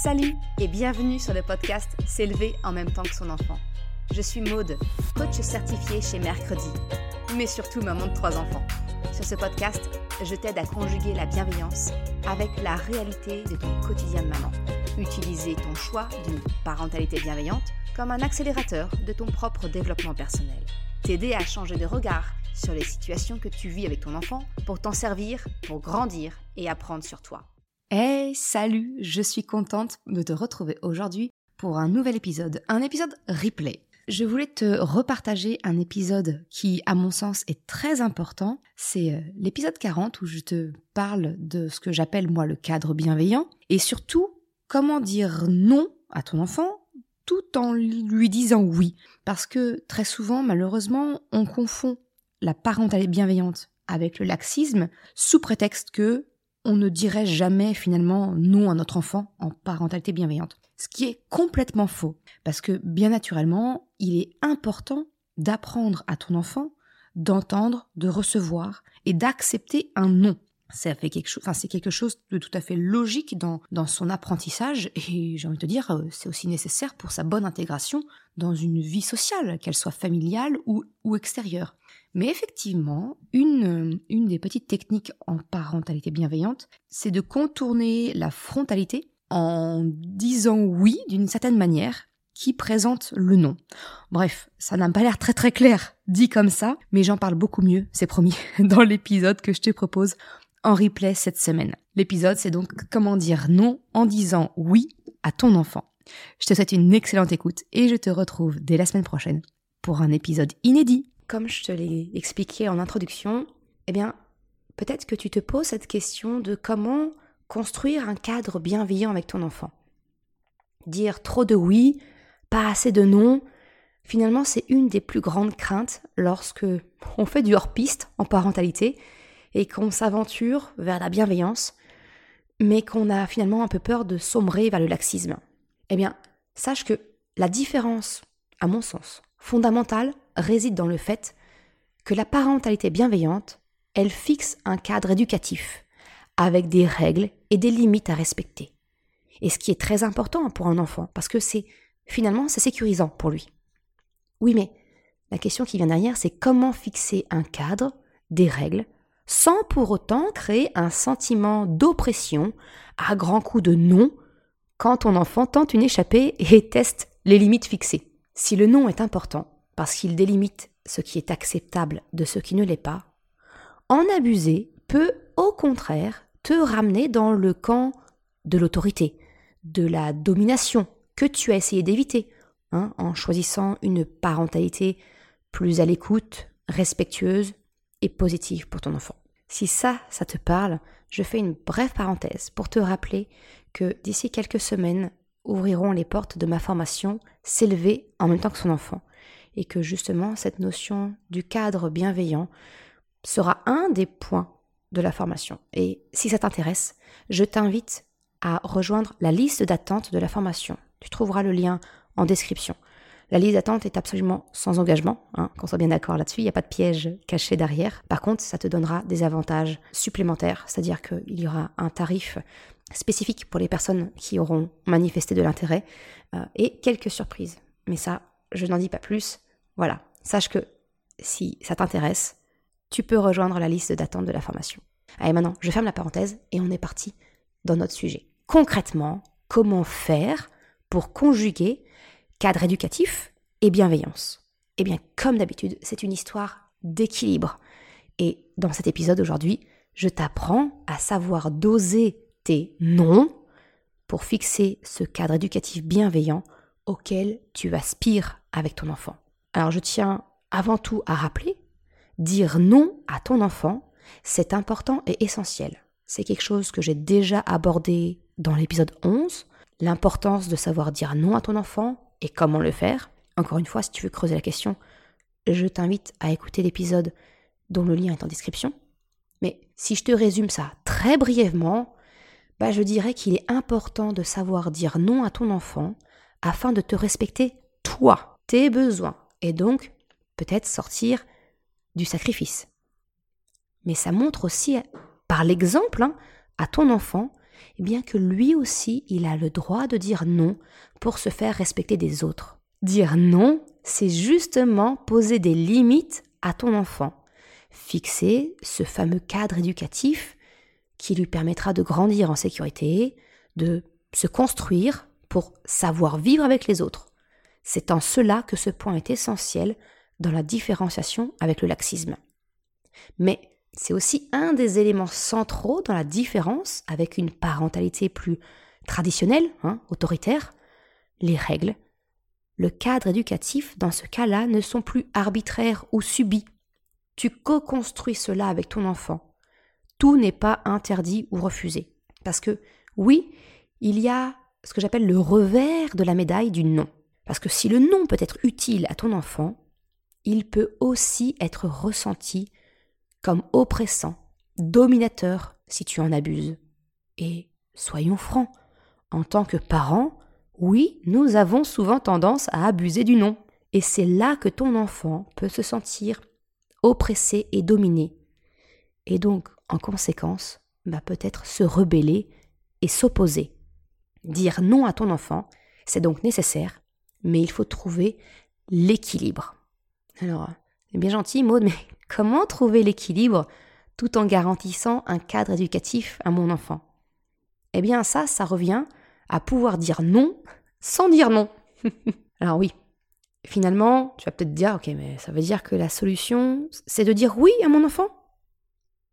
Salut et bienvenue sur le podcast S'élever en même temps que son enfant. Je suis Maude, coach certifié chez Mercredi, mais surtout maman de trois enfants. Sur ce podcast, je t'aide à conjuguer la bienveillance avec la réalité de ton quotidien de maman. Utiliser ton choix d'une parentalité bienveillante comme un accélérateur de ton propre développement personnel. T'aider à changer de regard sur les situations que tu vis avec ton enfant pour t'en servir, pour grandir et apprendre sur toi. Hey, salut, je suis contente de te retrouver aujourd'hui pour un nouvel épisode, un épisode replay. Je voulais te repartager un épisode qui, à mon sens, est très important. C'est euh, l'épisode 40 où je te parle de ce que j'appelle moi le cadre bienveillant et surtout comment dire non à ton enfant tout en lui disant oui. Parce que très souvent, malheureusement, on confond la parentalité bienveillante avec le laxisme sous prétexte que on ne dirait jamais finalement non à notre enfant en parentalité bienveillante. Ce qui est complètement faux. Parce que bien naturellement, il est important d'apprendre à ton enfant d'entendre, de recevoir et d'accepter un non. Fait quelque chose, enfin, c'est quelque chose de tout à fait logique dans, dans son apprentissage et j'ai envie de te dire, euh, c'est aussi nécessaire pour sa bonne intégration dans une vie sociale, qu'elle soit familiale ou, ou extérieure. Mais effectivement, une, une des petites techniques en parentalité bienveillante, c'est de contourner la frontalité en disant oui d'une certaine manière qui présente le non. Bref, ça n'a pas l'air très très clair dit comme ça, mais j'en parle beaucoup mieux, c'est promis, dans l'épisode que je te propose en replay cette semaine. L'épisode, c'est donc comment dire non en disant oui à ton enfant. Je te souhaite une excellente écoute et je te retrouve dès la semaine prochaine pour un épisode inédit comme je te l'ai expliqué en introduction, eh bien, peut-être que tu te poses cette question de comment construire un cadre bienveillant avec ton enfant. Dire trop de oui, pas assez de non, finalement, c'est une des plus grandes craintes lorsque on fait du hors-piste en parentalité et qu'on s'aventure vers la bienveillance, mais qu'on a finalement un peu peur de sombrer vers le laxisme. Eh bien, sache que la différence, à mon sens, fondamentale réside dans le fait que la parentalité bienveillante, elle fixe un cadre éducatif, avec des règles et des limites à respecter. Et ce qui est très important pour un enfant, parce que c'est finalement c'est sécurisant pour lui. Oui, mais la question qui vient derrière, c'est comment fixer un cadre, des règles, sans pour autant créer un sentiment d'oppression à grands coups de non quand ton enfant tente une échappée et teste les limites fixées. Si le non est important, parce qu'il délimite ce qui est acceptable de ce qui ne l'est pas, en abuser peut au contraire te ramener dans le camp de l'autorité, de la domination que tu as essayé d'éviter, hein, en choisissant une parentalité plus à l'écoute, respectueuse et positive pour ton enfant. Si ça, ça te parle, je fais une brève parenthèse pour te rappeler que d'ici quelques semaines ouvriront les portes de ma formation S'élever en même temps que son enfant et que justement cette notion du cadre bienveillant sera un des points de la formation. Et si ça t'intéresse, je t'invite à rejoindre la liste d'attente de la formation. Tu trouveras le lien en description. La liste d'attente est absolument sans engagement, hein, qu'on soit bien d'accord là-dessus, il n'y a pas de piège caché derrière. Par contre, ça te donnera des avantages supplémentaires, c'est-à-dire qu'il y aura un tarif spécifique pour les personnes qui auront manifesté de l'intérêt euh, et quelques surprises. Mais ça, je n'en dis pas plus. Voilà, sache que si ça t'intéresse, tu peux rejoindre la liste d'attente de la formation. Allez, maintenant, je ferme la parenthèse et on est parti dans notre sujet. Concrètement, comment faire pour conjuguer cadre éducatif et bienveillance? Eh bien, comme d'habitude, c'est une histoire d'équilibre. Et dans cet épisode aujourd'hui, je t'apprends à savoir doser tes non pour fixer ce cadre éducatif bienveillant auquel tu aspires avec ton enfant. Alors je tiens avant tout à rappeler, dire non à ton enfant, c'est important et essentiel. C'est quelque chose que j'ai déjà abordé dans l'épisode 11, l'importance de savoir dire non à ton enfant et comment le faire. Encore une fois, si tu veux creuser la question, je t'invite à écouter l'épisode dont le lien est en description. Mais si je te résume ça très brièvement, bah je dirais qu'il est important de savoir dire non à ton enfant afin de te respecter toi, tes besoins, et donc peut-être sortir du sacrifice. Mais ça montre aussi, par l'exemple, hein, à ton enfant, eh bien que lui aussi, il a le droit de dire non pour se faire respecter des autres. Dire non, c'est justement poser des limites à ton enfant, fixer ce fameux cadre éducatif qui lui permettra de grandir en sécurité, de se construire pour savoir vivre avec les autres. C'est en cela que ce point est essentiel dans la différenciation avec le laxisme. Mais c'est aussi un des éléments centraux dans la différence avec une parentalité plus traditionnelle, hein, autoritaire, les règles. Le cadre éducatif, dans ce cas-là, ne sont plus arbitraires ou subis. Tu co-construis cela avec ton enfant. Tout n'est pas interdit ou refusé. Parce que, oui, il y a ce que j'appelle le revers de la médaille du non. Parce que si le non peut être utile à ton enfant, il peut aussi être ressenti comme oppressant, dominateur si tu en abuses. Et soyons francs, en tant que parents, oui, nous avons souvent tendance à abuser du non. Et c'est là que ton enfant peut se sentir oppressé et dominé. Et donc, en conséquence, va peut-être se rebeller et s'opposer. Dire non à ton enfant, c'est donc nécessaire, mais il faut trouver l'équilibre. Alors, c'est bien gentil, Maud, mais Comment trouver l'équilibre tout en garantissant un cadre éducatif à mon enfant? Eh bien ça, ça revient à pouvoir dire non sans dire non. Alors oui, finalement, tu vas peut-être dire, ok, mais ça veut dire que la solution, c'est de dire oui à mon enfant?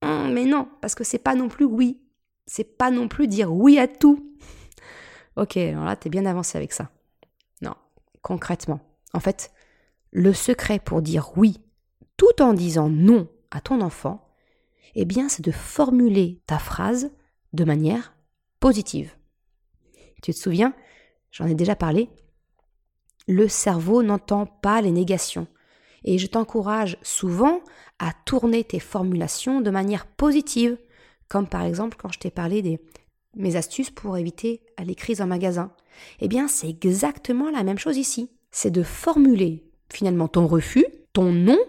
Hum, Mais non, parce que c'est pas non plus oui. C'est pas non plus dire oui à tout. ok, alors là, t'es bien avancé avec ça. Concrètement. En fait, le secret pour dire oui tout en disant non à ton enfant, eh bien, c'est de formuler ta phrase de manière positive. Tu te souviens, j'en ai déjà parlé, le cerveau n'entend pas les négations. Et je t'encourage souvent à tourner tes formulations de manière positive, comme par exemple quand je t'ai parlé des mes astuces pour éviter les crises en magasin. Eh bien, c'est exactement la même chose ici. C'est de formuler finalement ton refus, ton non,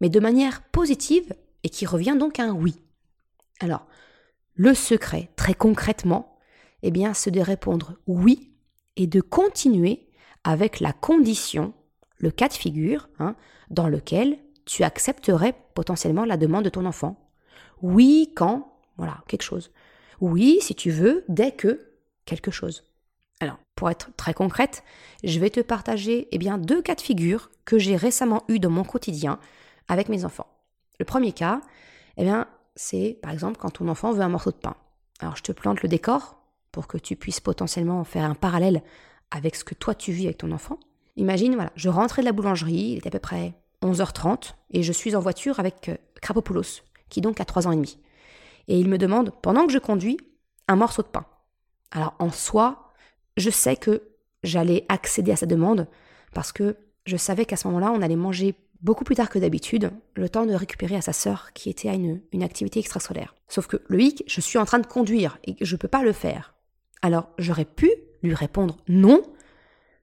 mais de manière positive et qui revient donc à un oui. Alors, le secret, très concrètement, eh bien, c'est de répondre oui et de continuer avec la condition, le cas de figure, hein, dans lequel tu accepterais potentiellement la demande de ton enfant. Oui quand, voilà, quelque chose. Oui, si tu veux, dès que quelque chose. Alors, pour être très concrète, je vais te partager eh bien, deux cas de figure que j'ai récemment eus dans mon quotidien avec mes enfants. Le premier cas, eh bien, c'est par exemple quand ton enfant veut un morceau de pain. Alors je te plante le décor pour que tu puisses potentiellement faire un parallèle avec ce que toi tu vis avec ton enfant. Imagine, voilà, je rentrais de la boulangerie, il était à peu près 11h30, et je suis en voiture avec euh, Krapopoulos, qui donc a 3 ans et demi. Et il me demande, pendant que je conduis, un morceau de pain. Alors en soi, je sais que j'allais accéder à sa demande, parce que je savais qu'à ce moment-là, on allait manger beaucoup plus tard que d'habitude, le temps de récupérer à sa sœur qui était à une, une activité extrascolaire. Sauf que le hic, je suis en train de conduire et je ne peux pas le faire. Alors j'aurais pu lui répondre non,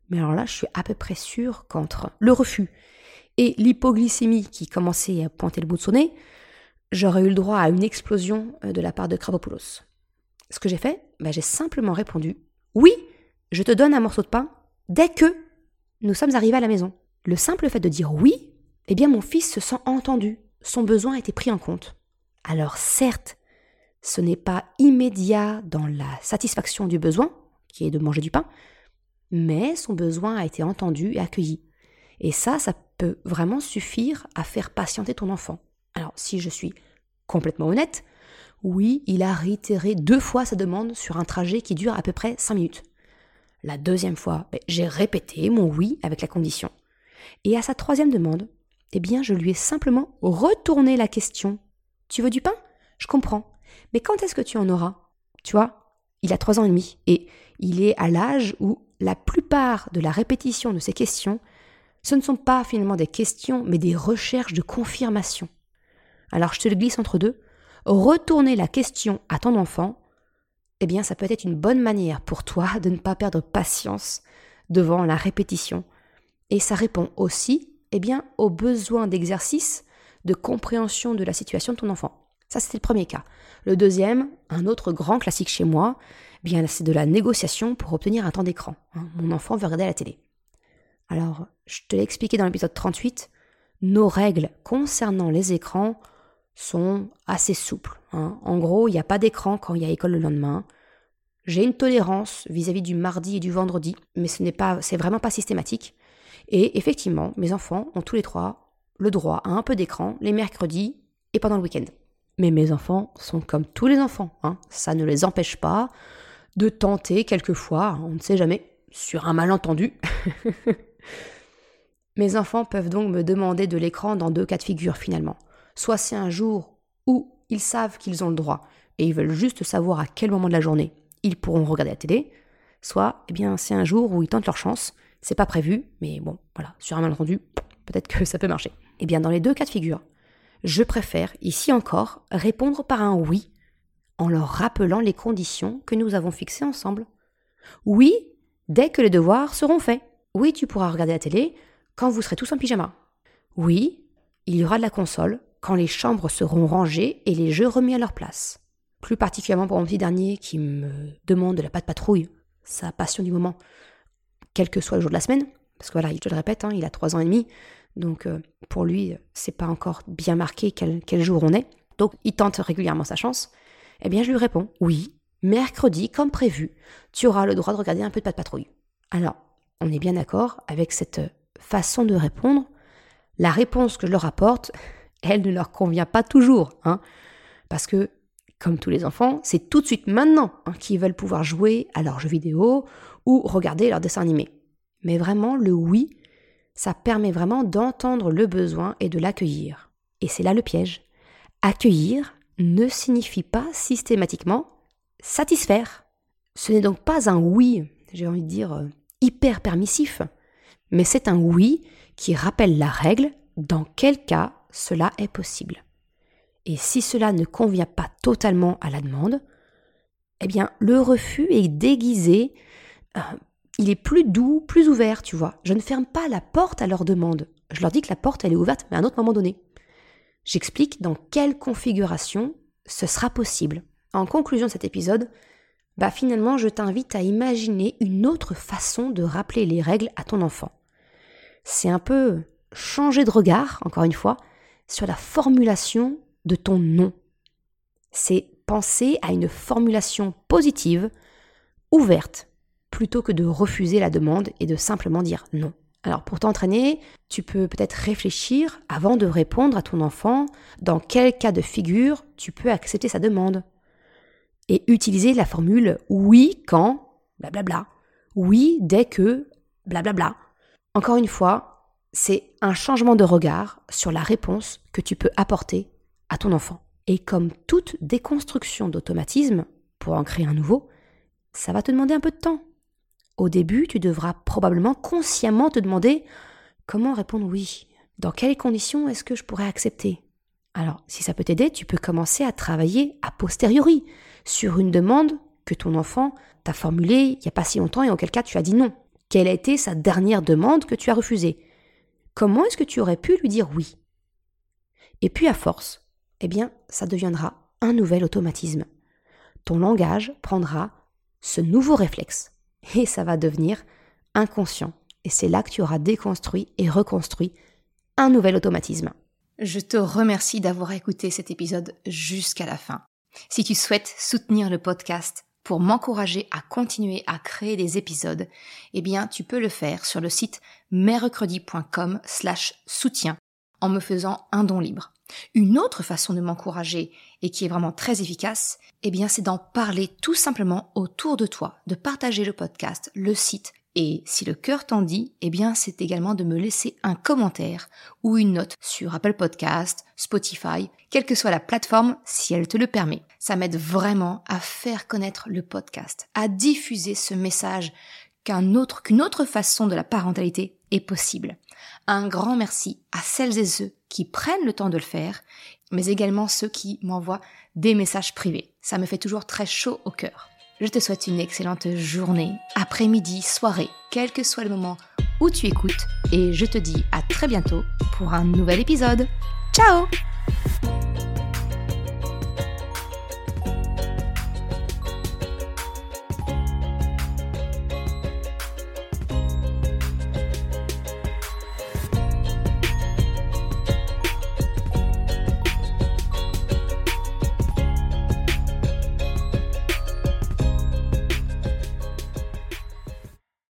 mais alors là je suis à peu près sûre qu'entre le refus et l'hypoglycémie qui commençait à pointer le bout de son nez, j'aurais eu le droit à une explosion euh, de la part de Krabopoulos. Ce que j'ai fait, ben, j'ai simplement répondu oui, je te donne un morceau de pain dès que nous sommes arrivés à la maison. Le simple fait de dire oui eh bien mon fils se sent entendu, son besoin a été pris en compte. Alors certes, ce n'est pas immédiat dans la satisfaction du besoin, qui est de manger du pain, mais son besoin a été entendu et accueilli. Et ça, ça peut vraiment suffire à faire patienter ton enfant. Si je suis complètement honnête, oui, il a réitéré deux fois sa demande sur un trajet qui dure à peu près cinq minutes. La deuxième fois, ben, j'ai répété mon oui avec la condition. Et à sa troisième demande, eh bien, je lui ai simplement retourné la question. Tu veux du pain? Je comprends. Mais quand est-ce que tu en auras? Tu vois, il a trois ans et demi et il est à l'âge où la plupart de la répétition de ces questions, ce ne sont pas finalement des questions, mais des recherches de confirmation. Alors je te le glisse entre deux. Retourner la question à ton enfant, eh bien, ça peut être une bonne manière pour toi de ne pas perdre patience devant la répétition. Et ça répond aussi eh bien, au besoin d'exercice de compréhension de la situation de ton enfant. Ça, c'était le premier cas. Le deuxième, un autre grand classique chez moi, eh bien c'est de la négociation pour obtenir un temps d'écran. Hein. Mon enfant veut regarder la télé. Alors, je te l'ai expliqué dans l'épisode 38, nos règles concernant les écrans sont assez souples. Hein. En gros, il n'y a pas d'écran quand il y a école le lendemain. J'ai une tolérance vis-à-vis du mardi et du vendredi, mais ce n'est pas, c'est vraiment pas systématique. Et effectivement, mes enfants ont tous les trois le droit à un peu d'écran les mercredis et pendant le week-end. Mais mes enfants sont comme tous les enfants, hein. ça ne les empêche pas de tenter quelquefois, on ne sait jamais, sur un malentendu. mes enfants peuvent donc me demander de l'écran dans deux cas de figure finalement. Soit c'est un jour où ils savent qu'ils ont le droit et ils veulent juste savoir à quel moment de la journée ils pourront regarder la télé, soit eh bien c'est un jour où ils tentent leur chance, c'est pas prévu, mais bon, voilà, sur un malentendu, peut-être que ça peut marcher. Eh bien dans les deux cas de figure, je préfère, ici encore, répondre par un oui, en leur rappelant les conditions que nous avons fixées ensemble. Oui, dès que les devoirs seront faits. Oui, tu pourras regarder la télé quand vous serez tous en pyjama. Oui, il y aura de la console quand les chambres seront rangées et les jeux remis à leur place. Plus particulièrement pour mon petit dernier qui me demande de la patte patrouille, sa passion du moment, quel que soit le jour de la semaine, parce que voilà, je le répète, hein, il a trois ans et demi, donc euh, pour lui, c'est pas encore bien marqué quel, quel jour on est. Donc il tente régulièrement sa chance. Eh bien, je lui réponds oui, mercredi, comme prévu, tu auras le droit de regarder un peu de patte patrouille. Alors, on est bien d'accord avec cette façon de répondre. La réponse que je leur apporte, elle ne leur convient pas toujours, hein, parce que comme tous les enfants, c'est tout de suite maintenant hein, qu'ils veulent pouvoir jouer à leurs jeux vidéo ou regarder leurs dessins animés. Mais vraiment, le oui, ça permet vraiment d'entendre le besoin et de l'accueillir. Et c'est là le piège. Accueillir ne signifie pas systématiquement satisfaire. Ce n'est donc pas un oui, j'ai envie de dire, euh, hyper permissif, mais c'est un oui qui rappelle la règle dans quel cas cela est possible. Et si cela ne convient pas totalement à la demande, eh bien, le refus est déguisé, euh, il est plus doux, plus ouvert, tu vois. Je ne ferme pas la porte à leur demande. Je leur dis que la porte, elle est ouverte, mais à un autre moment donné. J'explique dans quelle configuration ce sera possible. En conclusion de cet épisode, bah finalement, je t'invite à imaginer une autre façon de rappeler les règles à ton enfant. C'est un peu changer de regard, encore une fois, sur la formulation de ton non. C'est penser à une formulation positive, ouverte, plutôt que de refuser la demande et de simplement dire non. Alors pour t'entraîner, tu peux peut-être réfléchir avant de répondre à ton enfant dans quel cas de figure tu peux accepter sa demande. Et utiliser la formule oui quand, blablabla. Oui dès que, blablabla. Encore une fois, c'est un changement de regard sur la réponse que tu peux apporter à ton enfant. Et comme toute déconstruction d'automatisme, pour en créer un nouveau, ça va te demander un peu de temps. Au début, tu devras probablement consciemment te demander comment répondre oui. Dans quelles conditions est-ce que je pourrais accepter? Alors, si ça peut t'aider, tu peux commencer à travailler a posteriori sur une demande que ton enfant t'a formulée il n'y a pas si longtemps et en quel cas tu as dit non. Quelle a été sa dernière demande que tu as refusée? Comment est-ce que tu aurais pu lui dire oui? Et puis à force, eh bien, ça deviendra un nouvel automatisme. Ton langage prendra ce nouveau réflexe et ça va devenir inconscient. Et c'est là que tu auras déconstruit et reconstruit un nouvel automatisme. Je te remercie d'avoir écouté cet épisode jusqu'à la fin. Si tu souhaites soutenir le podcast pour m'encourager à continuer à créer des épisodes, eh bien, tu peux le faire sur le site mercredi.com slash soutien en me faisant un don libre. Une autre façon de m'encourager et qui est vraiment très efficace, eh bien, c'est d'en parler tout simplement autour de toi, de partager le podcast, le site, et si le cœur t'en dit, eh bien, c'est également de me laisser un commentaire ou une note sur Apple Podcast, Spotify, quelle que soit la plateforme, si elle te le permet. Ça m'aide vraiment à faire connaître le podcast, à diffuser ce message qu'une autre façon de la parentalité est possible. Un grand merci à celles et ceux qui prennent le temps de le faire, mais également ceux qui m'envoient des messages privés. Ça me fait toujours très chaud au cœur. Je te souhaite une excellente journée, après-midi, soirée, quel que soit le moment où tu écoutes, et je te dis à très bientôt pour un nouvel épisode. Ciao